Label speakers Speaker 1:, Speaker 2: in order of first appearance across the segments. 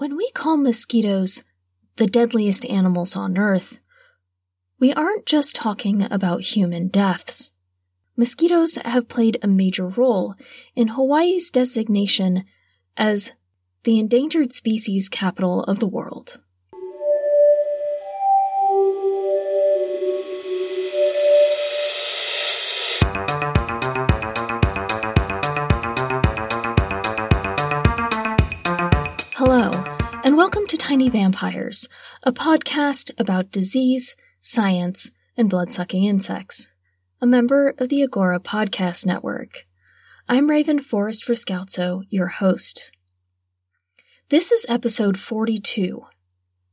Speaker 1: When we call mosquitoes the deadliest animals on Earth, we aren't just talking about human deaths. Mosquitoes have played a major role in Hawaii's designation as the endangered species capital of the world. To Tiny Vampires, a podcast about disease, science, and blood-sucking insects. A member of the Agora Podcast Network. I'm Raven Forrest Scouzo, your host. This is episode 42,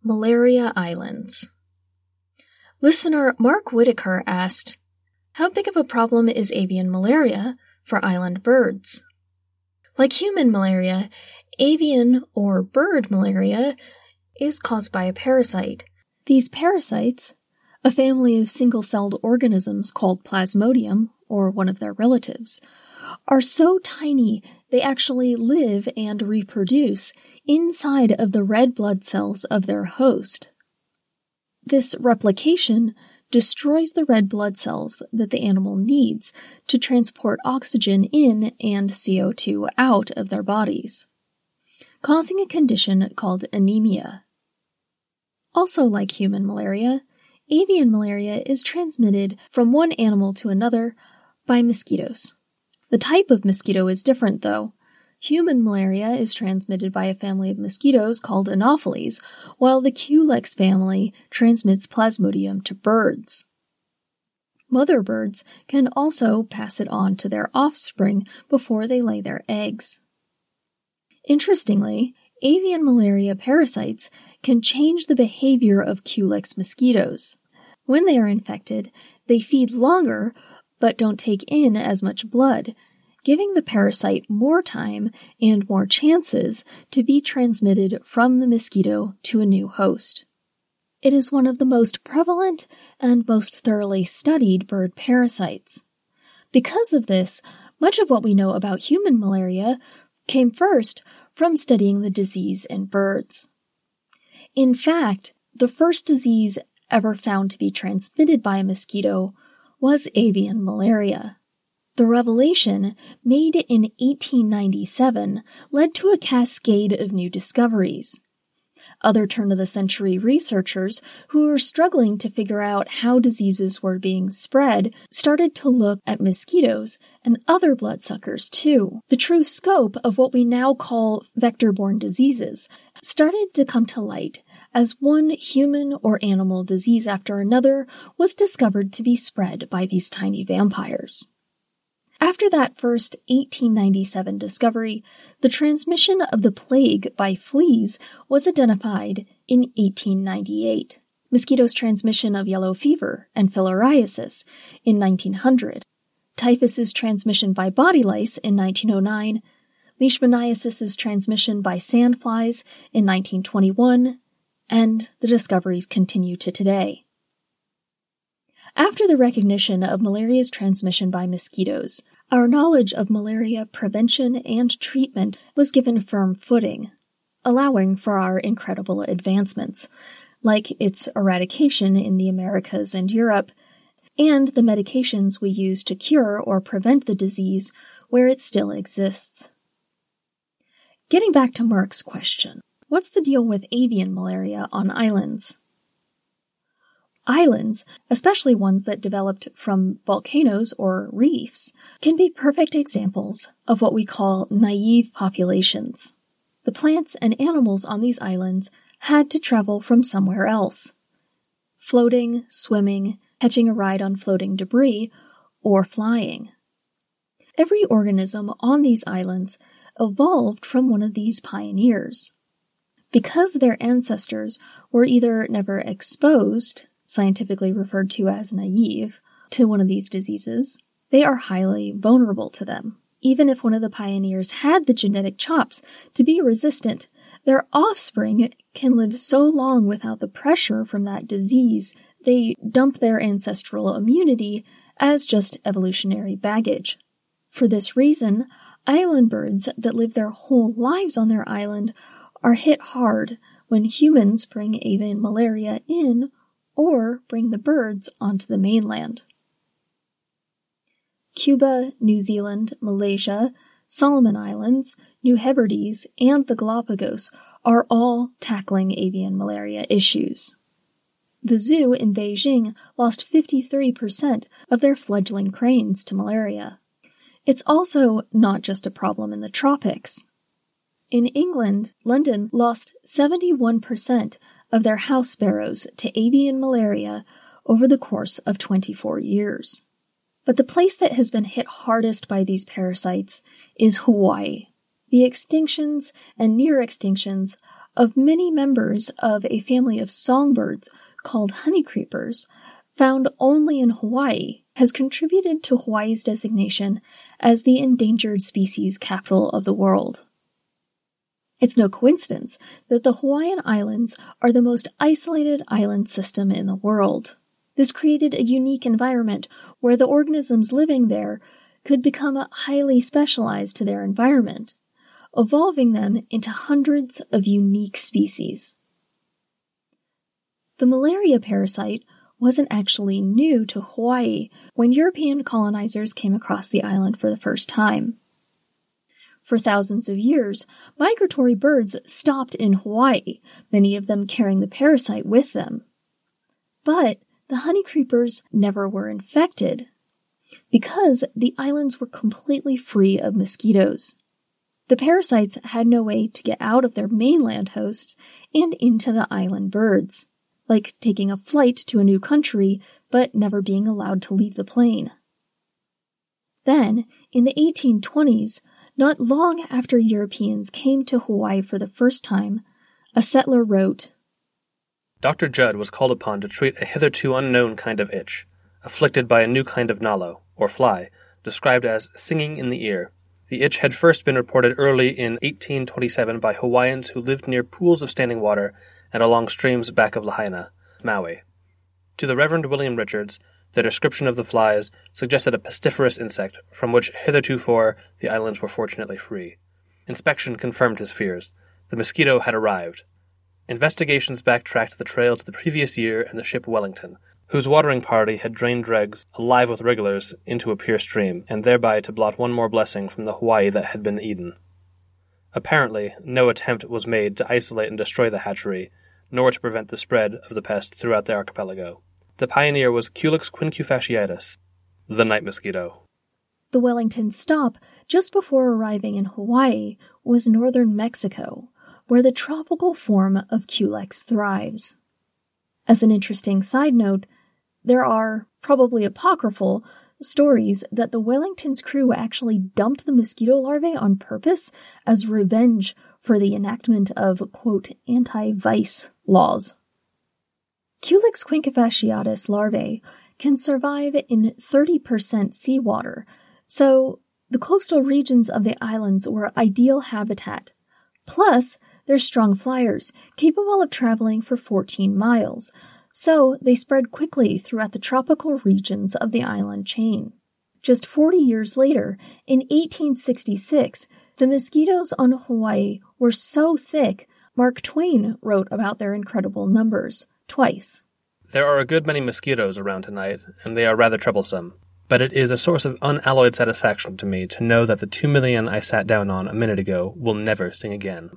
Speaker 1: Malaria Islands. Listener Mark Whitaker asked, How big of a problem is avian malaria for island birds? Like human malaria, avian or bird malaria is caused by a parasite. These parasites, a family of single celled organisms called Plasmodium, or one of their relatives, are so tiny they actually live and reproduce inside of the red blood cells of their host. This replication destroys the red blood cells that the animal needs to transport oxygen in and CO2 out of their bodies, causing a condition called anemia. Also, like human malaria, avian malaria is transmitted from one animal to another by mosquitoes. The type of mosquito is different, though. Human malaria is transmitted by a family of mosquitoes called Anopheles, while the Culex family transmits Plasmodium to birds. Mother birds can also pass it on to their offspring before they lay their eggs. Interestingly, avian malaria parasites can change the behavior of Culex mosquitoes. When they are infected, they feed longer but don't take in as much blood, giving the parasite more time and more chances to be transmitted from the mosquito to a new host. It is one of the most prevalent and most thoroughly studied bird parasites. Because of this, much of what we know about human malaria came first from studying the disease in birds. In fact, the first disease ever found to be transmitted by a mosquito was avian malaria. The revelation, made in 1897, led to a cascade of new discoveries. Other turn of the century researchers who were struggling to figure out how diseases were being spread started to look at mosquitoes and other bloodsuckers too. The true scope of what we now call vector borne diseases started to come to light as one human or animal disease after another was discovered to be spread by these tiny vampires. After that first 1897 discovery, the transmission of the plague by fleas was identified in 1898, mosquitoes' transmission of yellow fever and filariasis in 1900, typhus's transmission by body lice in 1909, leishmaniasis's transmission by sandflies in 1921, and the discoveries continue to today. After the recognition of malaria's transmission by mosquitoes, our knowledge of malaria prevention and treatment was given firm footing, allowing for our incredible advancements, like its eradication in the Americas and Europe, and the medications we use to cure or prevent the disease where it still exists. Getting back to Mark's question, what's the deal with avian malaria on islands? Islands, especially ones that developed from volcanoes or reefs, can be perfect examples of what we call naive populations. The plants and animals on these islands had to travel from somewhere else. Floating, swimming, catching a ride on floating debris, or flying. Every organism on these islands evolved from one of these pioneers. Because their ancestors were either never exposed, scientifically referred to as naive, to one of these diseases, they are highly vulnerable to them. Even if one of the pioneers had the genetic chops to be resistant, their offspring can live so long without the pressure from that disease, they dump their ancestral immunity as just evolutionary baggage. For this reason, island birds that live their whole lives on their island are hit hard when humans bring avian malaria in or bring the birds onto the mainland. Cuba, New Zealand, Malaysia, Solomon Islands, New Hebrides, and the Galapagos are all tackling avian malaria issues. The zoo in Beijing lost 53% of their fledgling cranes to malaria. It's also not just a problem in the tropics. In England, London lost 71% of their house sparrows to avian malaria over the course of 24 years. But the place that has been hit hardest by these parasites is Hawaii. The extinctions and near extinctions of many members of a family of songbirds called honeycreepers, found only in Hawaii, has contributed to Hawaii's designation as the endangered species capital of the world. It's no coincidence that the Hawaiian Islands are the most isolated island system in the world. This created a unique environment where the organisms living there could become highly specialized to their environment, evolving them into hundreds of unique species. The malaria parasite wasn't actually new to Hawaii when European colonizers came across the island for the first time. For thousands of years, migratory birds stopped in Hawaii, many of them carrying the parasite with them. But the honeycreepers never were infected because the islands were completely free of mosquitoes. The parasites had no way to get out of their mainland hosts and into the island birds like taking a flight to a new country but never being allowed to leave the plane. Then, in the 1820s, not long after Europeans came to Hawaii for the first time, a settler wrote
Speaker 2: Dr. Judd was called upon to treat a hitherto unknown kind of itch, afflicted by a new kind of nalo, or fly, described as singing in the ear. The itch had first been reported early in 1827 by Hawaiians who lived near pools of standing water and along streams back of Lahaina, Maui. To the Reverend William Richards, the description of the flies suggested a pestiferous insect from which heretofore the islands were fortunately free. Inspection confirmed his fears. The mosquito had arrived. Investigations backtracked the trail to the previous year and the ship Wellington, whose watering party had drained dregs alive with wrigglers into a pier stream, and thereby to blot one more blessing from the Hawaii that had been Eden. Apparently, no attempt was made to isolate and destroy the hatchery, nor to prevent the spread of the pest throughout the archipelago. The pioneer was Culex quinquefasciatus, the night mosquito.
Speaker 1: The Wellington stop just before arriving in Hawaii was northern Mexico, where the tropical form of Culex thrives. As an interesting side note, there are, probably apocryphal, stories that the Wellington's crew actually dumped the mosquito larvae on purpose as revenge for the enactment of, quote, anti-vice laws. Culex quinquefasciatus larvae can survive in 30% seawater, so the coastal regions of the islands were ideal habitat. Plus, they're strong flyers, capable of traveling for 14 miles, so they spread quickly throughout the tropical regions of the island chain. Just 40 years later, in 1866, the mosquitoes on Hawaii were so thick, Mark Twain wrote about their incredible numbers twice.
Speaker 2: There are a good many mosquitoes around tonight, and they are rather troublesome. but it is a source of unalloyed satisfaction to me to know that the two million I sat down on a minute ago will never sing again.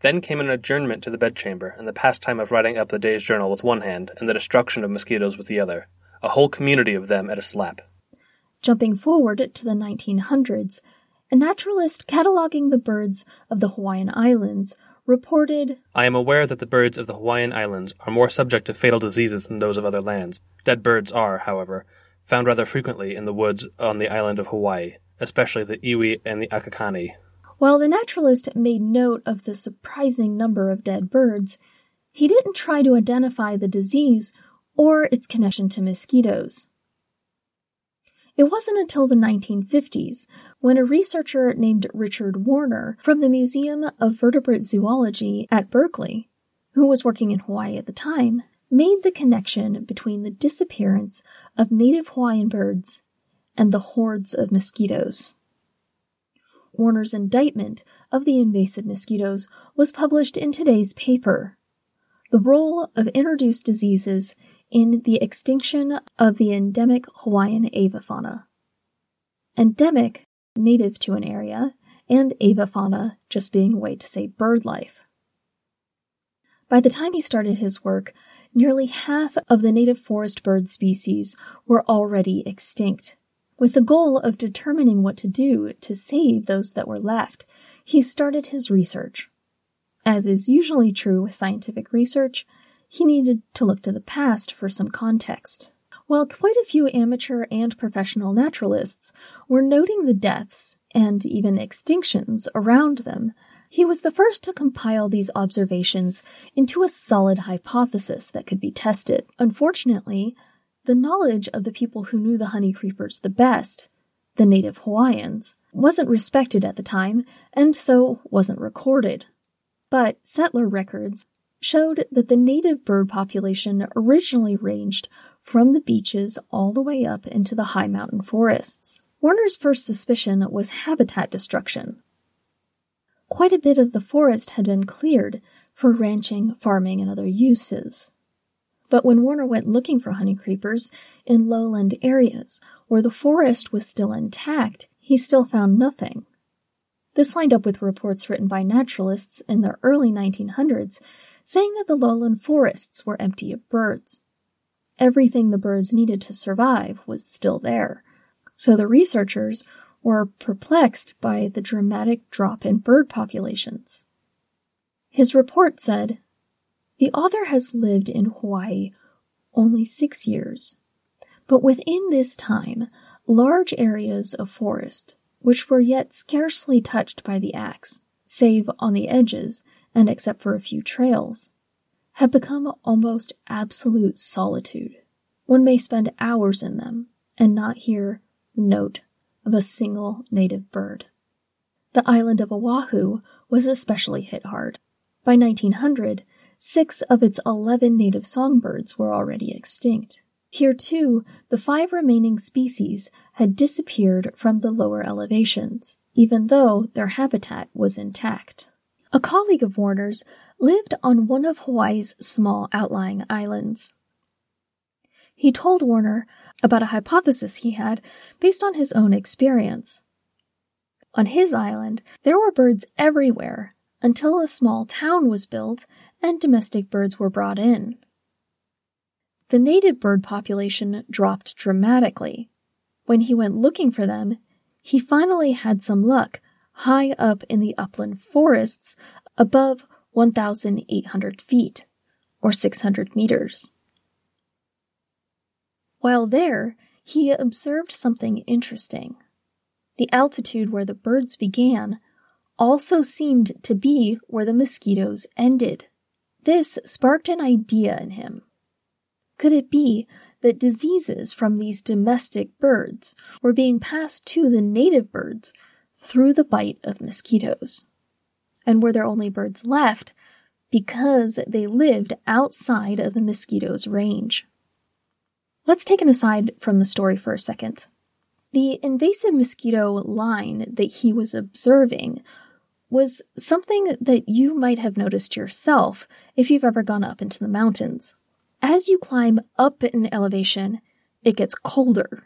Speaker 2: Then came an adjournment to the bedchamber, and the pastime of writing up the day's journal with one hand, and the destruction of mosquitoes with the other. A whole community of them at a slap.
Speaker 1: Jumping forward to the 1900s, a naturalist cataloging the birds of the Hawaiian Islands reported
Speaker 2: I am aware that the birds of the Hawaiian Islands are more subject to fatal diseases than those of other lands. Dead birds are, however, found rather frequently in the woods on the island of Hawaii, especially the iwi and the akakani.
Speaker 1: While the naturalist made note of the surprising number of dead birds, he didn't try to identify the disease or its connection to mosquitoes. It wasn't until the 1950s when a researcher named Richard Warner from the Museum of Vertebrate Zoology at Berkeley, who was working in Hawaii at the time, made the connection between the disappearance of native Hawaiian birds and the hordes of mosquitoes. Warner's indictment of the invasive mosquitoes was published in today's paper. The role of introduced diseases in the extinction of the endemic Hawaiian avifauna. Endemic, native to an area, and avifauna just being a way to say bird life. By the time he started his work, nearly half of the native forest bird species were already extinct. With the goal of determining what to do to save those that were left, he started his research. As is usually true with scientific research, he needed to look to the past for some context. While quite a few amateur and professional naturalists were noting the deaths and even extinctions around them, he was the first to compile these observations into a solid hypothesis that could be tested. Unfortunately, the knowledge of the people who knew the honey creepers the best, the native Hawaiians, wasn't respected at the time and so wasn't recorded. But settler records showed that the native bird population originally ranged from the beaches all the way up into the high mountain forests. Warner's first suspicion was habitat destruction. Quite a bit of the forest had been cleared for ranching, farming, and other uses. But when Warner went looking for honey creepers in lowland areas where the forest was still intact, he still found nothing. This lined up with reports written by naturalists in the early 1900s saying that the lowland forests were empty of birds. Everything the birds needed to survive was still there, so the researchers were perplexed by the dramatic drop in bird populations. His report said, The author has lived in Hawaii only six years, but within this time, large areas of forest, which were yet scarcely touched by the axe, save on the edges, and except for a few trails, have become almost absolute solitude. One may spend hours in them and not hear the note of a single native bird. The island of Oahu was especially hit hard. By 1900, six of its 11 native songbirds were already extinct. Here, too, the five remaining species had disappeared from the lower elevations, even though their habitat was intact. A colleague of Warner's lived on one of Hawaii's small outlying islands. He told Warner about a hypothesis he had based on his own experience. On his island, there were birds everywhere until a small town was built and domestic birds were brought in. The native bird population dropped dramatically. When he went looking for them, he finally had some luck high up in the upland forests above 1,800 feet, or 600 meters. While there, he observed something interesting. The altitude where the birds began also seemed to be where the mosquitoes ended. This sparked an idea in him. Could it be that diseases from these domestic birds were being passed to the native birds through the bite of mosquitoes. And were there only birds left because they lived outside of the mosquito's range. Let's take an aside from the story for a second. The invasive mosquito line that he was observing was something that you might have noticed yourself if you've ever gone up into the mountains. As you climb up in elevation, it gets colder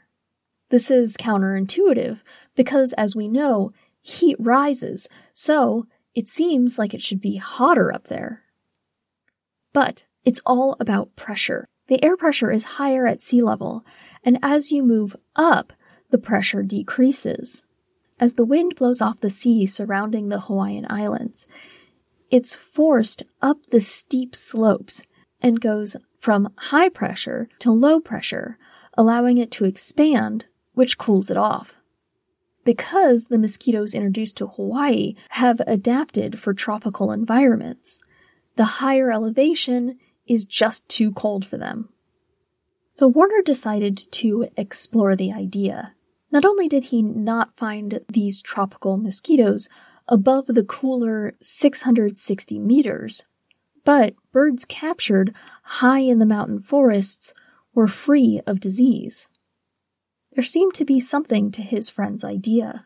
Speaker 1: This is counterintuitive because, as we know, heat rises, so it seems like it should be hotter up there. But it's all about pressure. The air pressure is higher at sea level, and as you move up, the pressure decreases. As the wind blows off the sea surrounding the Hawaiian Islands, it's forced up the steep slopes and goes from high pressure to low pressure, allowing it to expand, which cools it off. Because the mosquitoes introduced to Hawaii have adapted for tropical environments, the higher elevation is just too cold for them. So Warner decided to explore the idea. Not only did he not find these tropical mosquitoes above the cooler 660 meters, but birds captured high in the mountain forests were free of disease. There seemed to be something to his friend's idea.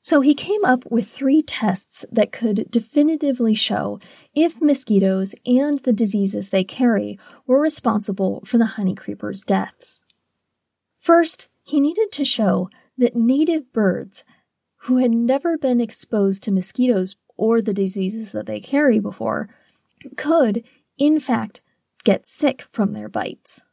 Speaker 1: So he came up with three tests that could definitively show if mosquitoes and the diseases they carry were responsible for the honey creeper's deaths. First, he needed to show that native birds who had never been exposed to mosquitoes or the diseases that they carry before could, in fact, get sick from their bites.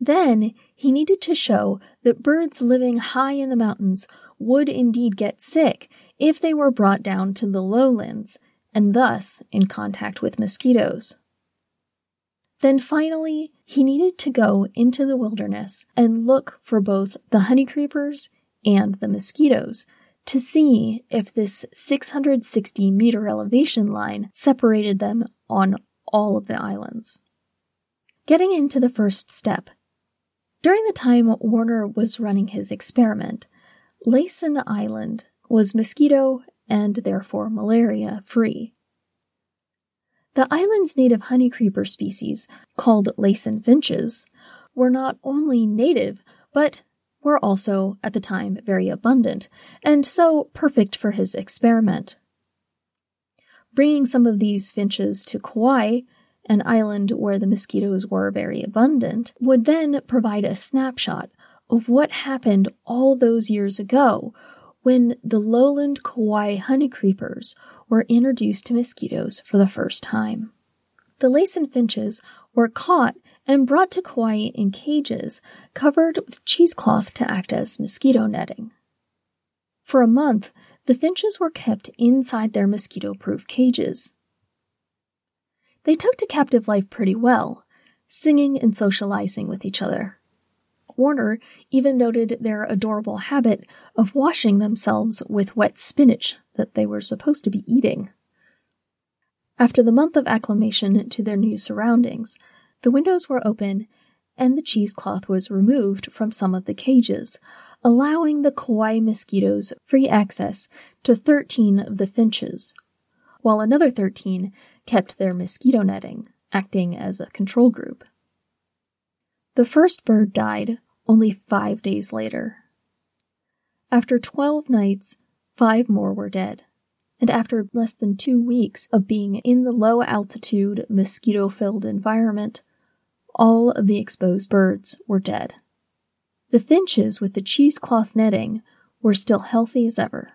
Speaker 1: Then he needed to show that birds living high in the mountains would indeed get sick if they were brought down to the lowlands and thus in contact with mosquitoes. Then finally, he needed to go into the wilderness and look for both the honey creepers and the mosquitoes to see if this 660 meter elevation line separated them on all of the islands. Getting into the first step. During the time Warner was running his experiment, Laysan Island was mosquito and therefore malaria free. The island's native honey creeper species, called Laysan finches, were not only native, but were also, at the time, very abundant, and so perfect for his experiment. Bringing some of these finches to Kauai, an island where the mosquitoes were very abundant, would then provide a snapshot of what happened all those years ago when the lowland Kauai honey creepers were introduced to mosquitoes for the first time. The Laysan finches were caught and brought to Kauai in cages covered with cheesecloth to act as mosquito netting. For a month, the finches were kept inside their mosquito proof cages. They took to captive life pretty well, singing and socializing with each other. Warner even noted their adorable habit of washing themselves with wet spinach that they were supposed to be eating. After the month of acclimation to their new surroundings, the windows were open and the cheesecloth was removed from some of the cages, allowing the Kauai mosquitoes free access to 13 of the finches, while another 13 kept their mosquito netting, acting as a control group. The first bird died only five days later. After 12 nights, five more were dead. And after less than two weeks of being in the low altitude, mosquito filled environment, all of the exposed birds were dead. The finches with the cheesecloth netting were still healthy as ever.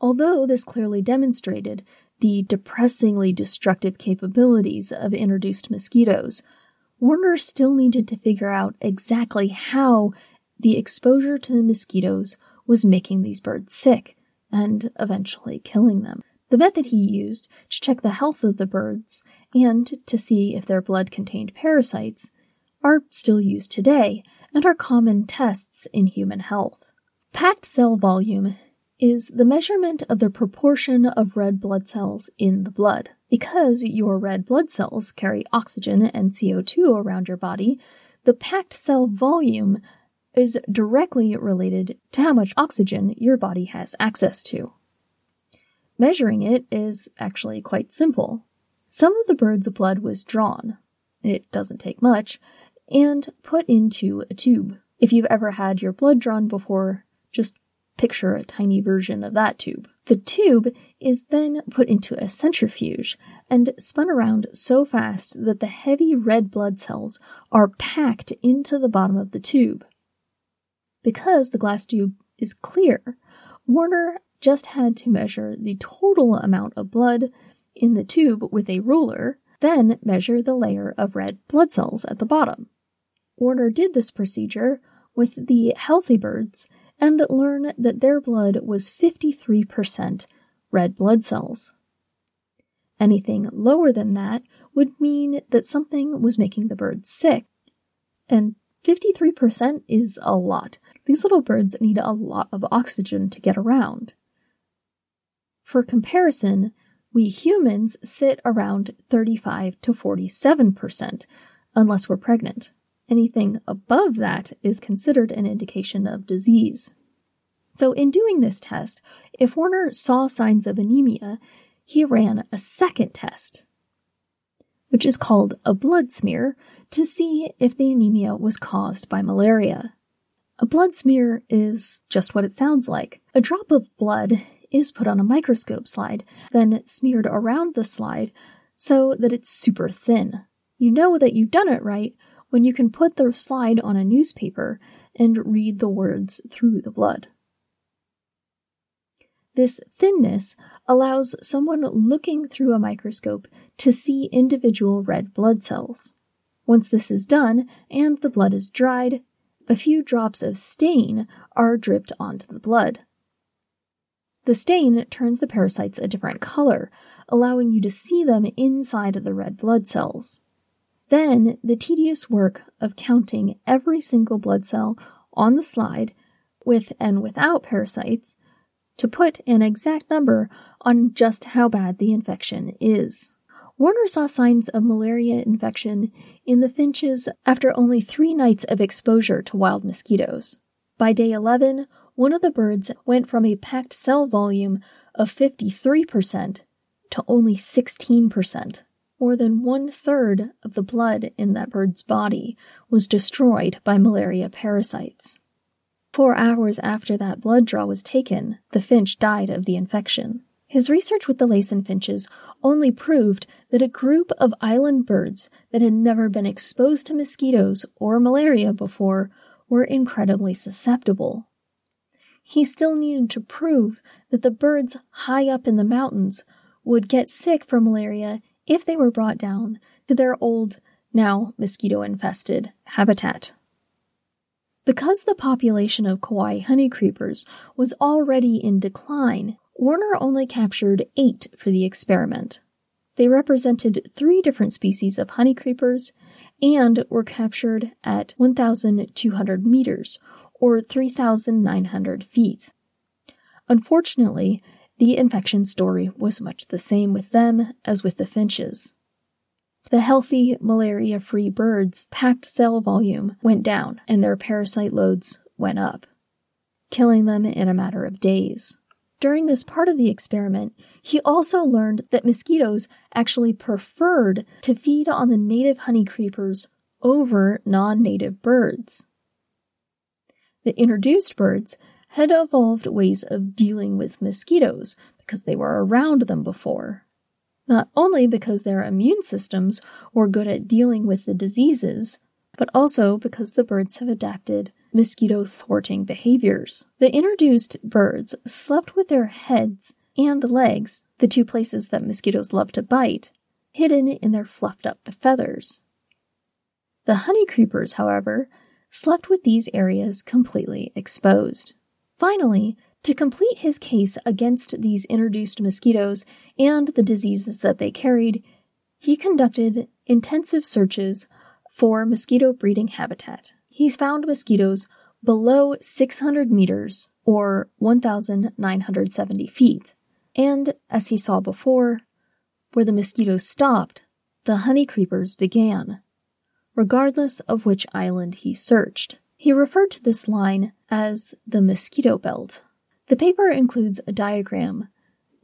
Speaker 1: Although this clearly demonstrated the depressingly destructive capabilities of introduced mosquitoes, Warner still needed to figure out exactly how the exposure to the mosquitoes was making these birds sick and eventually killing them. The method he used to check the health of the birds and to see if their blood contained parasites are still used today and are common tests in human health. Packed cell volume is the measurement of the proportion of red blood cells in the blood. Because your red blood cells carry oxygen and CO2 around your body, the packed cell volume is directly related to how much oxygen your body has access to. Measuring it is actually quite simple. Some of the bird's blood was drawn, it doesn't take much, and put into a tube. If you've ever had your blood drawn before, just picture a tiny version of that tube. The tube is then put into a centrifuge and spun around so fast that the heavy red blood cells are packed into the bottom of the tube. Because the glass tube is clear, Warner just had to measure the total amount of blood in the tube with a ruler, then measure the layer of red blood cells at the bottom. Warner did this procedure with the healthy birds and learn that their blood was 53% red blood cells. Anything lower than that would mean that something was making the birds sick. And 53% is a lot. These little birds need a lot of oxygen to get around. For comparison, we humans sit around 35 to 47%, unless we're pregnant. Anything above that is considered an indication of disease. So, in doing this test, if Warner saw signs of anemia, he ran a second test, which is called a blood smear, to see if the anemia was caused by malaria. A blood smear is just what it sounds like. A drop of blood is put on a microscope slide, then smeared around the slide so that it's super thin. You know that you've done it right when you can put the slide on a newspaper and read the words through the blood. This thinness allows someone looking through a microscope to see individual red blood cells. Once this is done and the blood is dried, a few drops of stain are dripped onto the blood. The stain turns the parasites a different color, allowing you to see them inside of the red blood cells. Then, the tedious work of counting every single blood cell on the slide, with and without parasites, to put an exact number on just how bad the infection is. Warner saw signs of malaria infection in the finches after only three nights of exposure to wild mosquitoes. By day 11, one of the birds went from a packed cell volume of 53% to only 16%. More than one third of the blood in that bird's body was destroyed by malaria parasites. Four hours after that blood draw was taken, the finch died of the infection. His research with the Laysan finches only proved that a group of island birds that had never been exposed to mosquitoes or malaria before were incredibly susceptible. He still needed to prove that the birds high up in the mountains would get sick from malaria if they were brought down to their old, now mosquito infested habitat. Because the population of Kauai honeycreepers was already in decline, Warner only captured eight for the experiment. They represented three different species of honeycreepers and were captured at 1,200 meters, or 3,900 feet. Unfortunately, the infection story was much the same with them as with the finches. The healthy, malaria free birds' packed cell volume went down and their parasite loads went up, killing them in a matter of days. During this part of the experiment, he also learned that mosquitoes actually preferred to feed on the native honey creepers over non native birds. The introduced birds had evolved ways of dealing with mosquitoes because they were around them before not only because their immune systems were good at dealing with the diseases, but also because the birds have adapted mosquito thwarting behaviors. The introduced birds slept with their heads and legs, the two places that mosquitoes love to bite, hidden in their fluffed up feathers. The honey creepers, however, slept with these areas completely exposed. Finally, to complete his case against these introduced mosquitoes and the diseases that they carried, he conducted intensive searches for mosquito breeding habitat. He found mosquitoes below 600 meters or 1,970 feet. And as he saw before, where the mosquitoes stopped, the honey creepers began, regardless of which island he searched. He referred to this line as the mosquito belt. The paper includes a diagram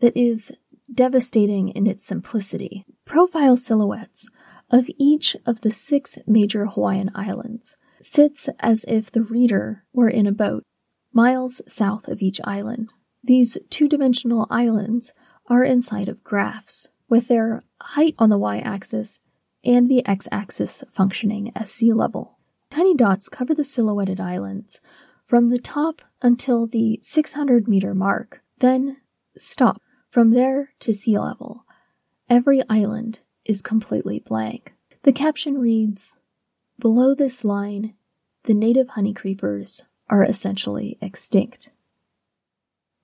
Speaker 1: that is devastating in its simplicity. Profile silhouettes of each of the six major Hawaiian islands sits as if the reader were in a boat, miles south of each island. These two dimensional islands are inside of graphs. with their height on the y axis and the x axis functioning as sea level. Tiny dots cover the silhouetted islands from the top until the 600 meter mark, then stop. From there to sea level, every island is completely blank. The caption reads Below this line, the native honeycreepers are essentially extinct.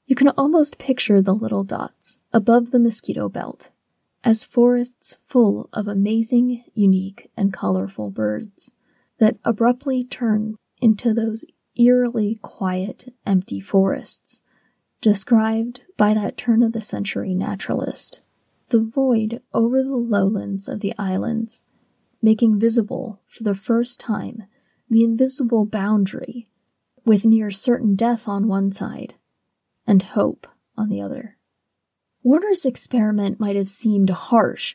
Speaker 1: You can almost picture the little dots above the mosquito belt as forests full of amazing, unique, and colorful birds that abruptly turn into those eerily quiet, empty forests described by that turn of the century naturalist. The void over the lowlands of the islands, making visible for the first time the invisible boundary with near certain death on one side and hope on the other. Warner's experiment might have seemed harsh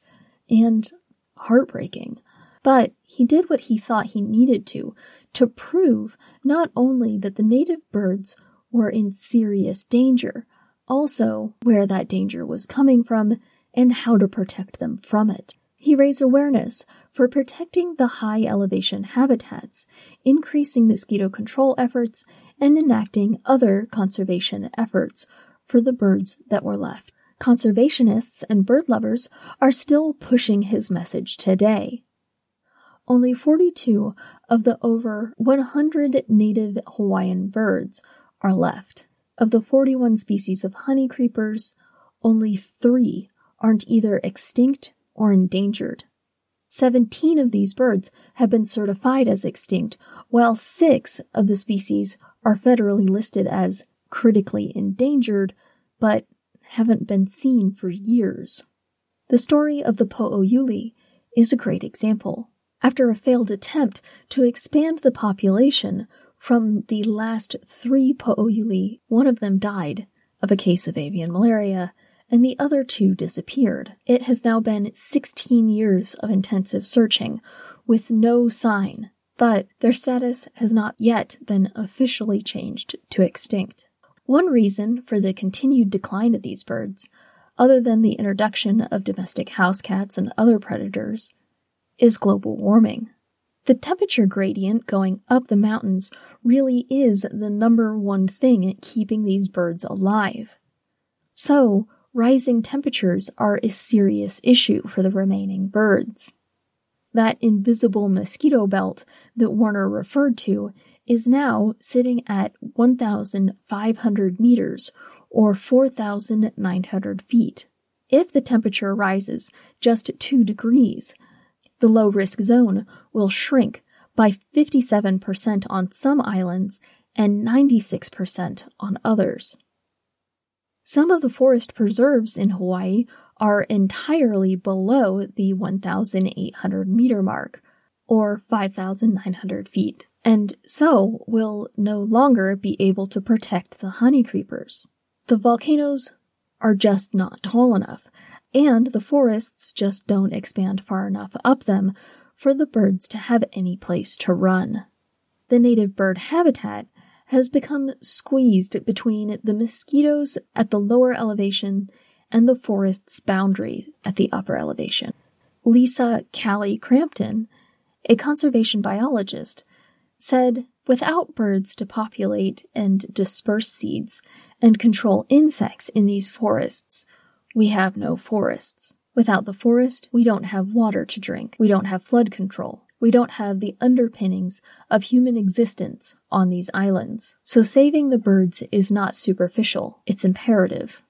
Speaker 1: and heartbreaking, but he did what he thought he needed to to prove not only that the native birds were in serious danger, also where that danger was coming from and how to protect them from it. He raised awareness for protecting the high elevation habitats, increasing mosquito control efforts, and enacting other conservation efforts for the birds that were left. Conservationists and bird lovers are still pushing his message today. Only 42 of the over 100 native Hawaiian birds are left. Of the 41 species of honey creepers, only three aren't either extinct or endangered. 17 of these birds have been certified as extinct, while six of the species are federally listed as critically endangered, but haven't been seen for years. The story of the Po'ouli is a great example. After a failed attempt to expand the population from the last three Po'ouli, one of them died of a case of avian malaria, and the other two disappeared. It has now been 16 years of intensive searching with no sign, but their status has not yet been officially changed to extinct. One reason for the continued decline of these birds, other than the introduction of domestic house cats and other predators, is global warming. The temperature gradient going up the mountains really is the number one thing keeping these birds alive. So, rising temperatures are a serious issue for the remaining birds. That invisible mosquito belt that Warner referred to is now sitting at 1,500 meters or 4,900 feet. If the temperature rises just 2 degrees, the low risk zone will shrink by 57% on some islands and 96% on others. Some of the forest preserves in Hawaii are entirely below the 1,800 meter mark, or 5,900 feet, and so will no longer be able to protect the honey creepers. The volcanoes are just not tall enough, and the forests just don't expand far enough up them for the birds to have any place to run. The native bird habitat has become squeezed between the mosquitoes at the lower elevation and the forest's boundary at the upper elevation. Lisa Cali Crampton, a conservation biologist, said without birds to populate and disperse seeds and control insects in these forests, we have no forests. Without the forest, we don't have water to drink. We don't have flood control we don't have the underpinnings of human existence on these islands. So saving the birds is not superficial, it's imperative.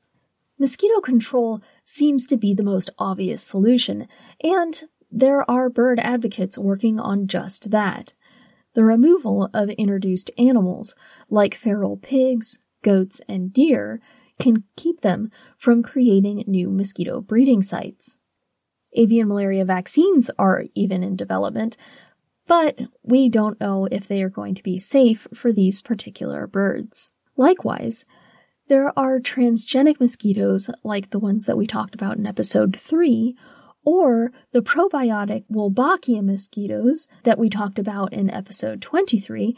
Speaker 1: Mosquito control seems to be the most obvious solution, and there are bird advocates working on just that. The removal of introduced animals, like feral pigs, goats, and deer, can keep them from creating new mosquito breeding sites. Avian malaria vaccines are even in development, but we don't know if they are going to be safe for these particular birds. Likewise, there are transgenic mosquitoes like the ones that we talked about in episode 3, or the probiotic Wolbachia mosquitoes that we talked about in episode 23,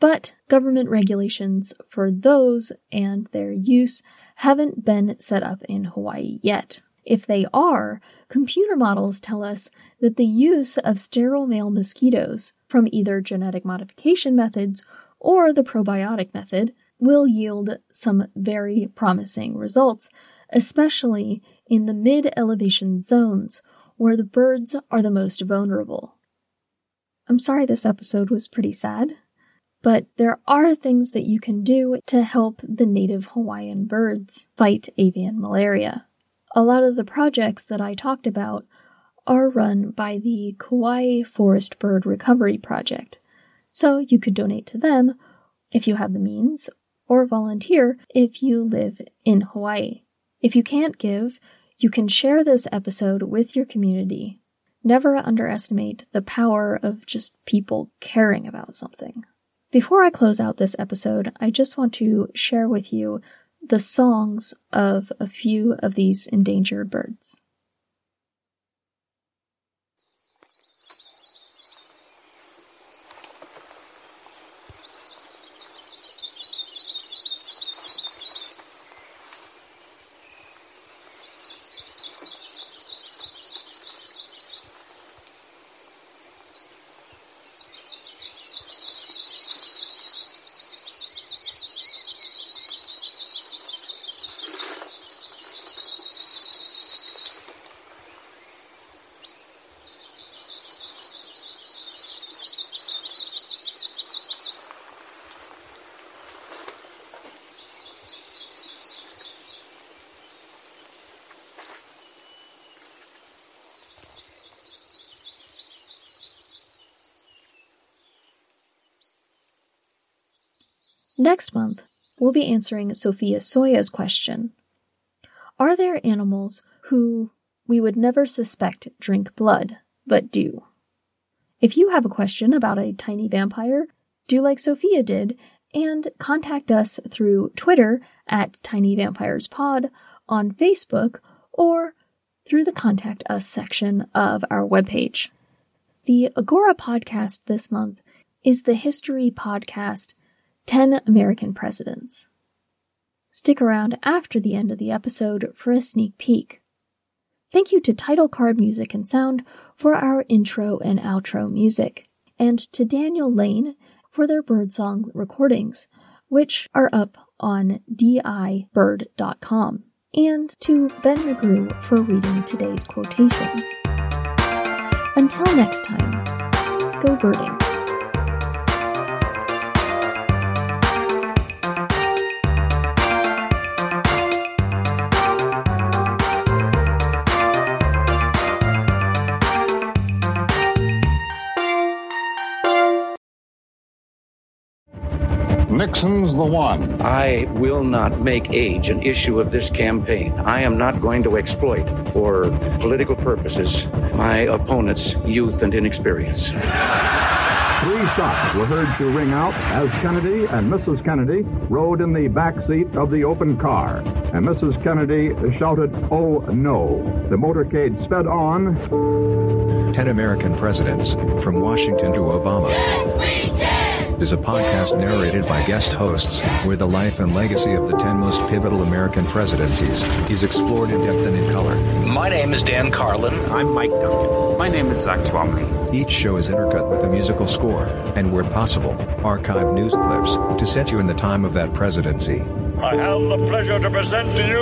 Speaker 1: but government regulations for those and their use haven't been set up in Hawaii yet. If they are, computer models tell us that the use of sterile male mosquitoes from either genetic modification methods or the probiotic method will yield some very promising results, especially in the mid elevation zones where the birds are the most vulnerable. I'm sorry this episode was pretty sad, but there are things that you can do to help the native Hawaiian birds fight avian malaria. A lot of the projects that I talked about are run by the Kauai Forest Bird Recovery Project, so you could donate to them if you have the means, or volunteer if you live in Hawaii. If you can't give, you can share this episode with your community. Never underestimate the power of just people caring about something. Before I close out this episode, I just want to share with you the songs of a few of these endangered birds. Next month, we'll be answering Sophia Soya's question Are there animals who we would never suspect drink blood, but do? If you have a question about a tiny vampire, do like Sophia did and contact us through Twitter at Tiny Vampires Pod, on Facebook, or through the Contact Us section of our webpage. The Agora podcast this month is the history podcast 10 American Presidents. Stick around after the end of the episode for a sneak peek. Thank you to Title Card Music and Sound for our intro and outro music, and to Daniel Lane for their birdsong recordings, which are up on dibird.com, and to Ben McGrew for reading today's quotations. Until next time, go birding.
Speaker 3: Nixon's the one.
Speaker 4: I will not make age an issue of this campaign. I am not going to exploit, for political purposes, my opponent's youth and inexperience.
Speaker 3: Three shots were heard to ring out as Kennedy and Mrs. Kennedy rode in the back seat of the open car. And Mrs. Kennedy shouted, Oh no. The motorcade sped on.
Speaker 5: 10 American Presidents, from Washington to Obama. Yes, we can! Is a podcast narrated by guest hosts, where the life and legacy of the 10 most pivotal American presidencies is explored in depth and in color.
Speaker 6: My name is Dan Carlin.
Speaker 7: I'm Mike Duncan.
Speaker 8: My name is Zach Twamley.
Speaker 5: Each show is intercut with a musical score, and where possible, archive news clips to set you in the time of that presidency.
Speaker 9: I have the pleasure to present to you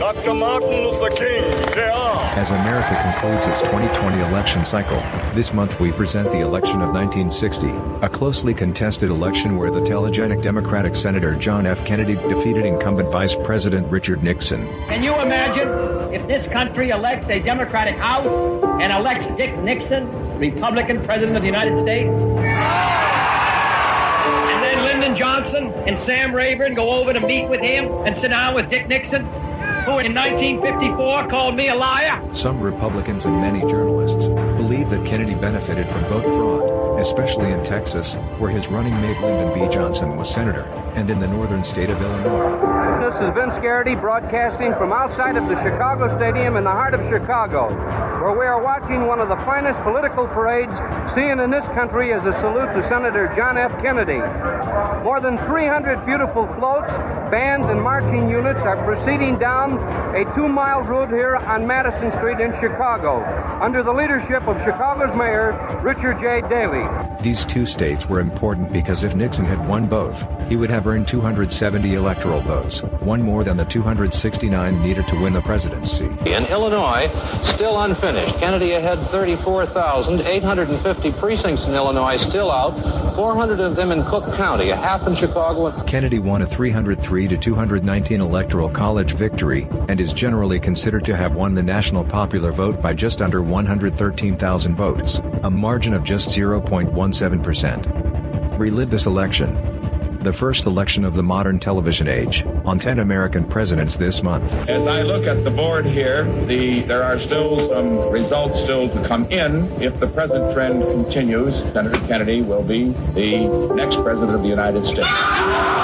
Speaker 9: Dr. Martin Luther King, Jr.
Speaker 5: As America concludes its 2020 election cycle, this month we present the election of 1960, a closely contested election where the telegenic Democratic Senator John F. Kennedy defeated incumbent Vice President Richard Nixon.
Speaker 10: Can you imagine if this country elects a Democratic House and elects Dick Nixon, Republican President of the United States? Johnson and Sam Rayburn go over to meet with him and sit down with Dick Nixon, who in 1954 called me a liar.
Speaker 5: Some Republicans and many journalists believe that Kennedy benefited from vote fraud, especially in Texas, where his running mate Lyndon B. Johnson was senator, and in the northern state of Illinois.
Speaker 7: Is Vince Garrity broadcasting from outside of the Chicago Stadium in the heart of Chicago, where we are watching one of the finest political parades seen in this country as a salute to Senator John F. Kennedy. More than 300 beautiful floats, bands, and marching units are proceeding down a two-mile route here on Madison Street in Chicago, under the leadership of Chicago's Mayor Richard J. Daley.
Speaker 5: These two states were important because if Nixon had won both, he would have earned 270 electoral votes, one more than the 269 needed to win the presidency.
Speaker 8: In Illinois, still unfinished. Kennedy ahead 34,850 precincts in Illinois still out, 400 of them in Cook County, a half in Chicago.
Speaker 5: Kennedy won a 303 to 219 electoral college victory, and is generally considered to have won the national popular vote by just under 113,000 votes, a margin of just 0.17%. Relive this election. The first election of the modern television age, on 10 American presidents this month.
Speaker 11: As I look at the board here, the there are still some results still to come in. If the present trend continues, Senator Kennedy will be the next president of the United States.